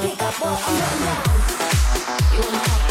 pick up what I'm down. You wanna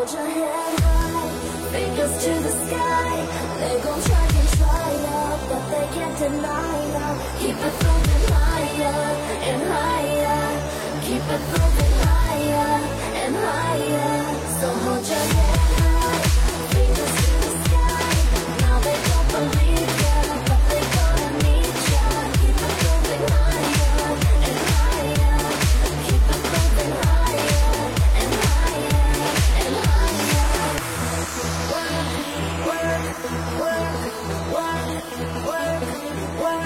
Hold your head high, fingers to the sky. They gon' try and try ya, but they can't deny ya. Keep it moving higher and higher. Keep it moving higher and higher. So hold your head